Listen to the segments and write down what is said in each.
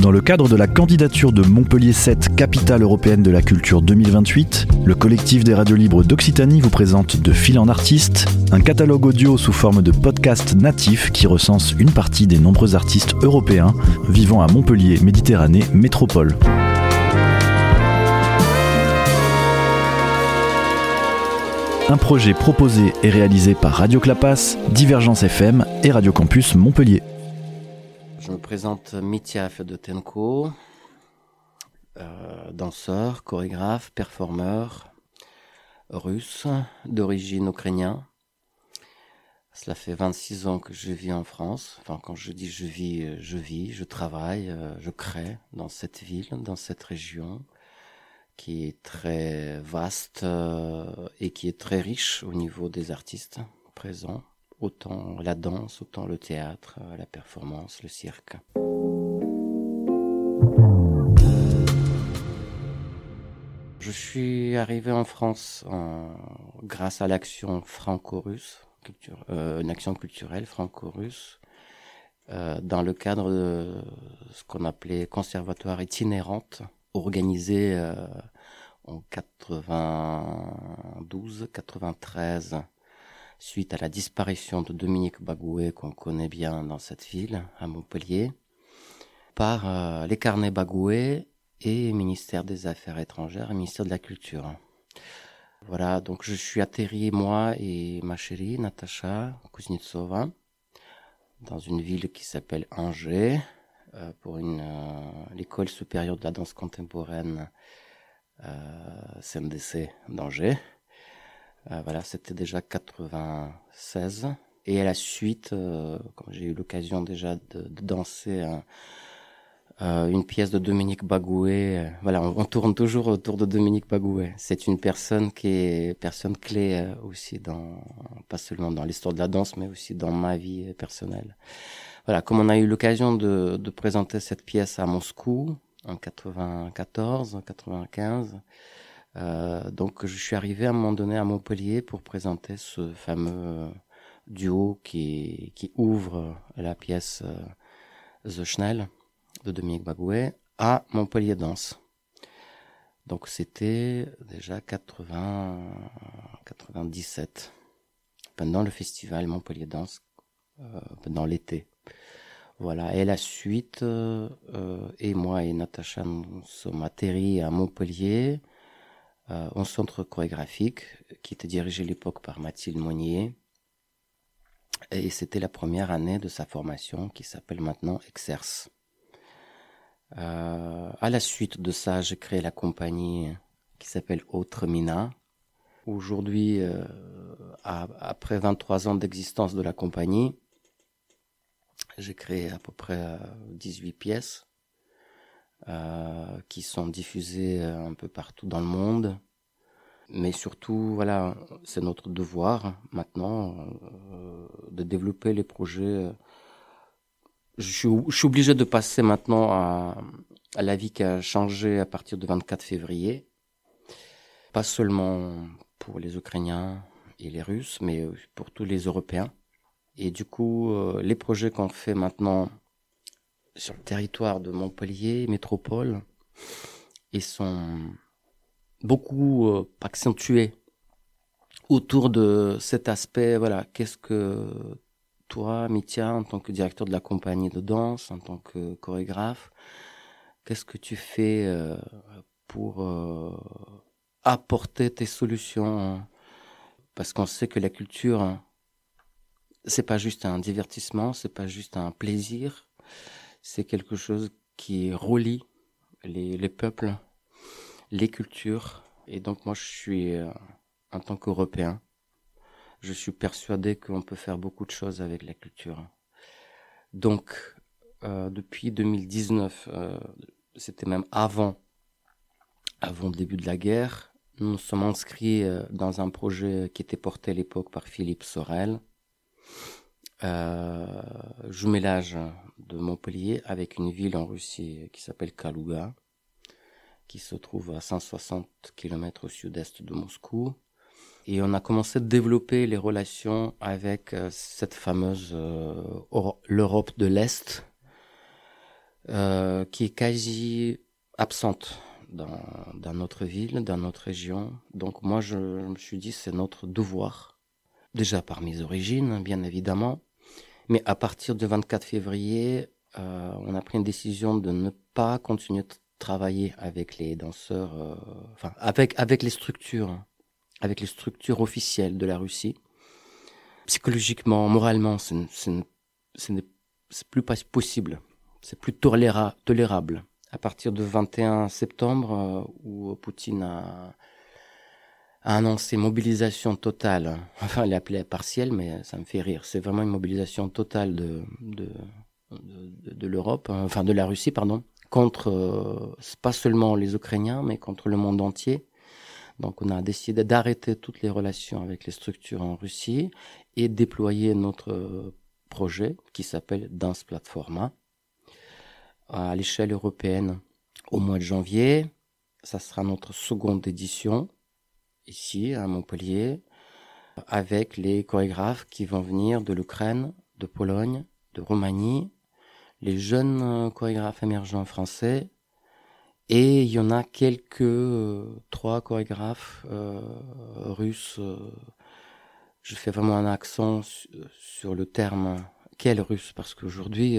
Dans le cadre de la candidature de Montpellier 7 Capitale européenne de la culture 2028, le collectif des radios libres d'Occitanie vous présente De fil en artiste, un catalogue audio sous forme de podcast natif qui recense une partie des nombreux artistes européens vivant à Montpellier, Méditerranée, métropole. Un projet proposé et réalisé par Radio Clapas, Divergence FM et Radio Campus Montpellier. Je me présente Mitya Fedotenko, euh, danseur, chorégraphe, performeur russe d'origine ukrainienne. Cela fait 26 ans que je vis en France. Enfin, quand je dis je vis, euh, je vis, je travaille, euh, je crée dans cette ville, dans cette région qui est très vaste et qui est très riche au niveau des artistes présents autant la danse, autant le théâtre, euh, la performance, le cirque. Je suis arrivé en France grâce à l'action franco-russe, euh, une action culturelle franco-russe, euh, dans le cadre de ce qu'on appelait conservatoire itinérante, organisé en 92-93 suite à la disparition de Dominique Bagoué, qu'on connaît bien dans cette ville, à Montpellier, par euh, les carnets Bagoué et ministère des Affaires étrangères et ministère de la Culture. Voilà, donc je suis atterri, moi et ma chérie, Natacha Kuznetsova, dans une ville qui s'appelle Angers, euh, pour une euh, l'école supérieure de la danse contemporaine CNDC d'Angers. Euh, voilà, c'était déjà 96. Et à la suite, euh, quand j'ai eu l'occasion déjà de, danser euh, une pièce de Dominique Bagoué, voilà, on, tourne toujours autour de Dominique Bagoué. C'est une personne qui est personne clé aussi dans, pas seulement dans l'histoire de la danse, mais aussi dans ma vie personnelle. Voilà, comme on a eu l'occasion de, de présenter cette pièce à Moscou en 94, 95. Euh, donc je suis arrivé à un moment donné à Montpellier pour présenter ce fameux euh, duo qui, qui ouvre la pièce euh, The Schnell de Dominique Bagouet à Montpellier Danse. Donc c'était déjà 80, 97, pendant le festival Montpellier Danse, euh, pendant l'été. Voilà, et la suite, euh, et moi et Natacha, nous sommes atterris à Montpellier euh, un centre chorégraphique qui était dirigé à l'époque par Mathilde Monnier. Et c'était la première année de sa formation qui s'appelle maintenant Exerce. Euh, à la suite de ça, j'ai créé la compagnie qui s'appelle Autre Mina. Aujourd'hui, euh, après 23 ans d'existence de la compagnie, j'ai créé à peu près 18 pièces euh, qui sont diffusés euh, un peu partout dans le monde. Mais surtout, voilà, c'est notre devoir maintenant euh, de développer les projets. Je suis, je suis, obligé de passer maintenant à, à la vie qui a changé à partir du 24 février. Pas seulement pour les Ukrainiens et les Russes, mais pour tous les Européens. Et du coup, les projets qu'on fait maintenant sur le territoire de Montpellier, métropole, et sont beaucoup euh, accentués autour de cet aspect. Voilà, qu'est-ce que toi, Mitya, en tant que directeur de la compagnie de danse, en tant que chorégraphe, qu'est-ce que tu fais euh, pour euh, apporter tes solutions hein? Parce qu'on sait que la culture, hein, c'est pas juste un divertissement, c'est pas juste un plaisir, c'est quelque chose qui relie les, les, peuples, les cultures. Et donc moi, je suis, euh, en tant qu'Européen, je suis persuadé qu'on peut faire beaucoup de choses avec la culture. Donc, euh, depuis 2019, euh, c'était même avant, avant le début de la guerre, nous sommes inscrits dans un projet qui était porté à l'époque par Philippe Sorel, euh, jumelage de Montpellier avec une ville en Russie qui s'appelle Kaluga, qui se trouve à 160 km au sud-est de Moscou. Et on a commencé à développer les relations avec euh, cette fameuse euh, l'Europe de l'Est, euh, qui est quasi absente dans, dans notre ville, dans notre région. Donc moi, je, je me suis dit, c'est notre devoir, déjà par mes origines, bien évidemment, mais à partir du 24 février, euh, on a pris une décision de ne pas continuer de travailler avec les danseurs, euh, enfin avec avec les structures, avec les structures officielles de la Russie. Psychologiquement, moralement, ce n'est plus pas possible, c'est plus toléra, tolérable. À partir du 21 septembre, euh, où Poutine a, a annoncé mobilisation totale, enfin il appelé partielle, mais ça me fait rire. C'est vraiment une mobilisation totale de, de, de, l'Europe, hein, enfin de la Russie, pardon, contre euh, pas seulement les Ukrainiens, mais contre le monde entier. Donc on a décidé d'arrêter toutes les relations avec les structures en Russie et déployer notre projet qui s'appelle Dance Platforma à l'échelle européenne au mois de janvier. Ça sera notre seconde édition ici à Montpellier avec les chorégraphes qui vont venir de l'Ukraine, de Pologne, de Roumanie les jeunes euh, chorégraphes émergents français. Et il y en a quelques, euh, trois chorégraphes euh, russes. Je fais vraiment un accent sur le terme quel russe, parce qu'aujourd'hui,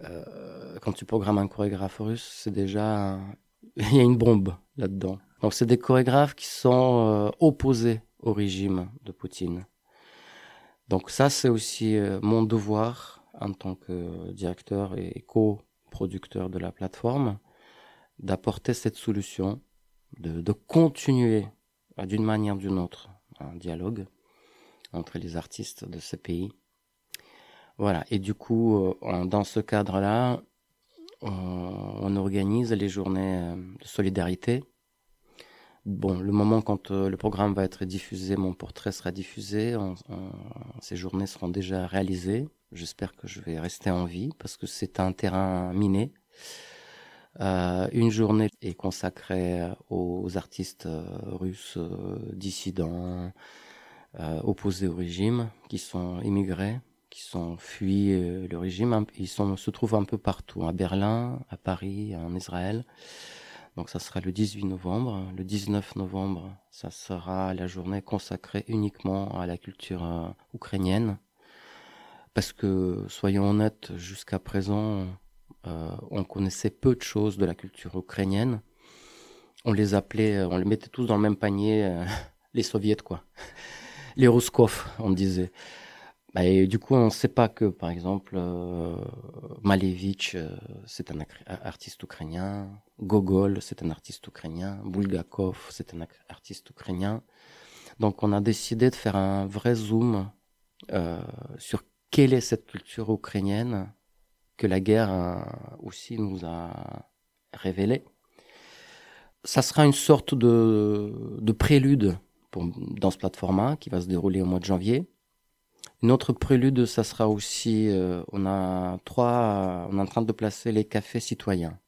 quand tu programmes un chorégraphe russe, c'est déjà... il y a une bombe là-dedans. Donc c'est des chorégraphes qui sont opposés au régime de Poutine. Donc ça, c'est aussi mon devoir en tant que directeur et co-producteur de la plateforme, d'apporter cette solution, de, continuer d'une manière ou d'une autre un dialogue entre les artistes de ce pays. Voilà, et du coup, euh, dans ce cadre-là, on, on organise les journées de solidarité Bon, le moment quand euh, le programme va être diffusé, mon portrait sera diffusé, ces journées seront déjà réalisées. J'espère que je vais rester en vie parce que c'est un terrain miné. Euh, une journée est consacrée aux artistes euh, russes euh, dissidents, euh, opposés au régime, qui sont immigrés, qui sont fuis le régime. Ils sont, se trouvent un peu partout, à Berlin, à Paris, en Israël. Donc ça sera le 18 novembre. Le 19 novembre, ça sera la journée consacrée uniquement à la culture euh, ukrainienne. Parce que, soyons honnêtes, jusqu'à présent, euh, on connaissait peu de choses de la culture ukrainienne. On les appelait, euh, on les mettait tous dans le même panier, euh, les soviets, quoi. Les Ruskov, on disait. Bah, et du coup, on ne sait pas que, par exemple, euh, Malevich, euh, c'est un artiste ukrainien, Gogol, c'est un artiste ukrainien, Bulgakov, c'est un artiste ukrainien. Donc, on a décidé de faire un vrai zoom euh, sur quelle est cette culture ukrainienne que la guerre aussi nous a révélée. Ça sera une sorte de, de prélude pour, dans ce plateforme qui va se dérouler au mois de janvier une autre prélude, ça sera aussi, euh, on a trois, on est en train de placer les cafés citoyens.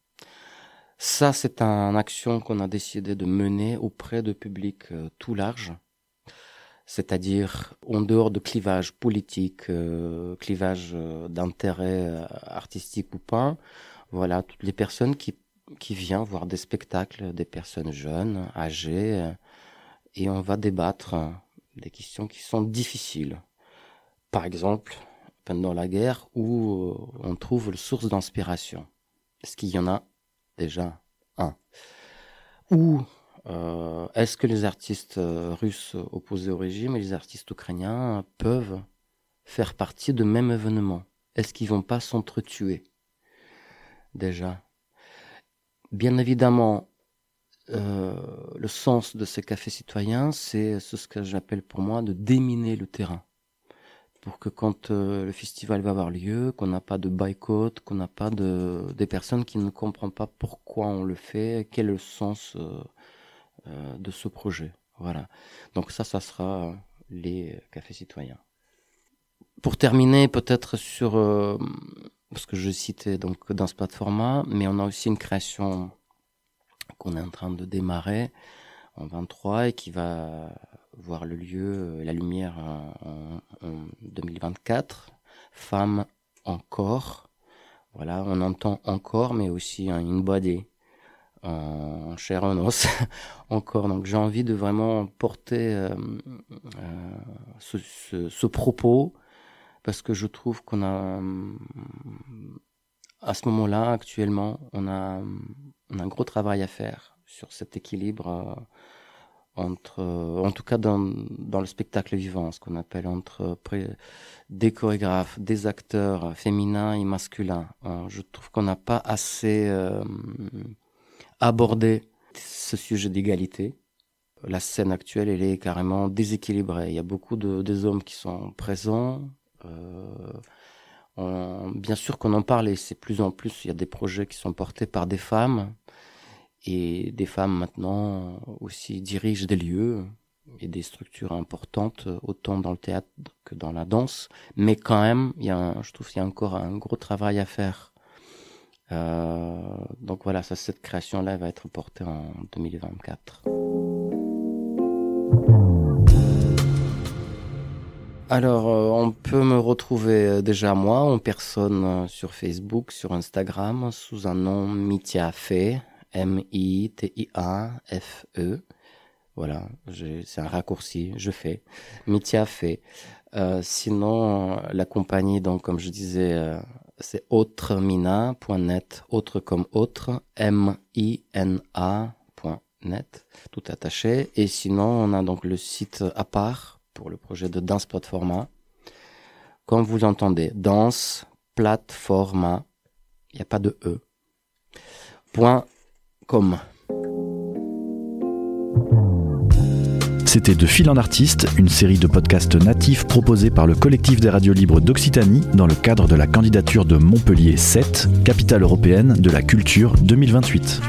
Ça, c'est une action qu'on a décidé de mener auprès de publics euh, tout large, c'est-à-dire en dehors de clivage politique, euh, clivage euh, d'intérêt euh, artistique ou pas. Voilà, toutes les personnes qui, qui viennent voir des spectacles, des personnes jeunes, âgées, euh, et on va débattre des questions qui sont difficiles par exemple, pendant la guerre, où euh, on trouve le source d'inspiration. Est-ce qu'il y en a déjà un? Ou euh, est-ce que les artistes euh, russes opposés au régime et les artistes ukrainiens peuvent faire partie de même événement? Est-ce qu'ils vont pas s'entretuer? Déjà. Bien évidemment, le sens de ces cafés citoyens, c'est ce que j'appelle pour moi de déminer le terrain pour que quand euh, le festival va avoir lieu, qu'on n'a pas de boycott, qu'on n'a pas de des personnes qui ne comprennent pas pourquoi on le fait, quel est le sens euh, euh, de ce projet. Voilà. Donc ça, ça sera les cafés citoyens. Pour terminer, peut-être sur euh, parce que je citais donc dans ce plateforme, mais on a aussi une création qu'on est en train de démarrer en 23 et qui va voir le lieu, euh, la lumière en, en 2024. Femmes encore Voilà, on entend encore, mais aussi une body en chair en os encore. Donc j'ai envie de vraiment porter euh, euh, ce, propos parce que je trouve qu'on a à ce moment-là actuellement on a, un gros travail à faire sur cet équilibre euh, entre, en tout cas dans, le spectacle vivant, ce qu'on appelle entre des chorégraphes, des acteurs féminins et masculins. je trouve qu'on n'a pas assez euh, aborder ce sujet d'égalité. La scène actuelle, elle est carrément déséquilibrée. Il y a beaucoup de des hommes qui sont présents. Euh, bien sûr qu'on en parle et c'est plus en plus. Il y a des projets qui sont portés par des femmes et des femmes maintenant aussi dirigent des lieux et des structures importantes, autant dans le théâtre que dans la danse. Mais quand même, il y a, je trouve qu'il y a encore un gros travail à faire euh, donc voilà, ça, cette création-là va être portée en 2024. Alors, euh, on peut me retrouver euh, déjà moi en personne sur Facebook, sur Instagram, sous un nom Mitia M-I-T-I-A-F-E. Voilà, c'est un raccourci, je fais. Mitia Euh, sinon, la compagnie, donc comme je disais, c'est autremina.net, autre comme autre, M-I-N-A.net, tout attaché. Et sinon, on a donc le site à part pour le projet de Danse Platforma. Comme vous entendez, Danse Platforma, il n'y a pas de E. C'était De Fil en Artiste, une série de podcasts natifs proposés par le collectif des radios libres d'Occitanie dans le cadre de la candidature de Montpellier 7, capitale européenne de la culture 2028.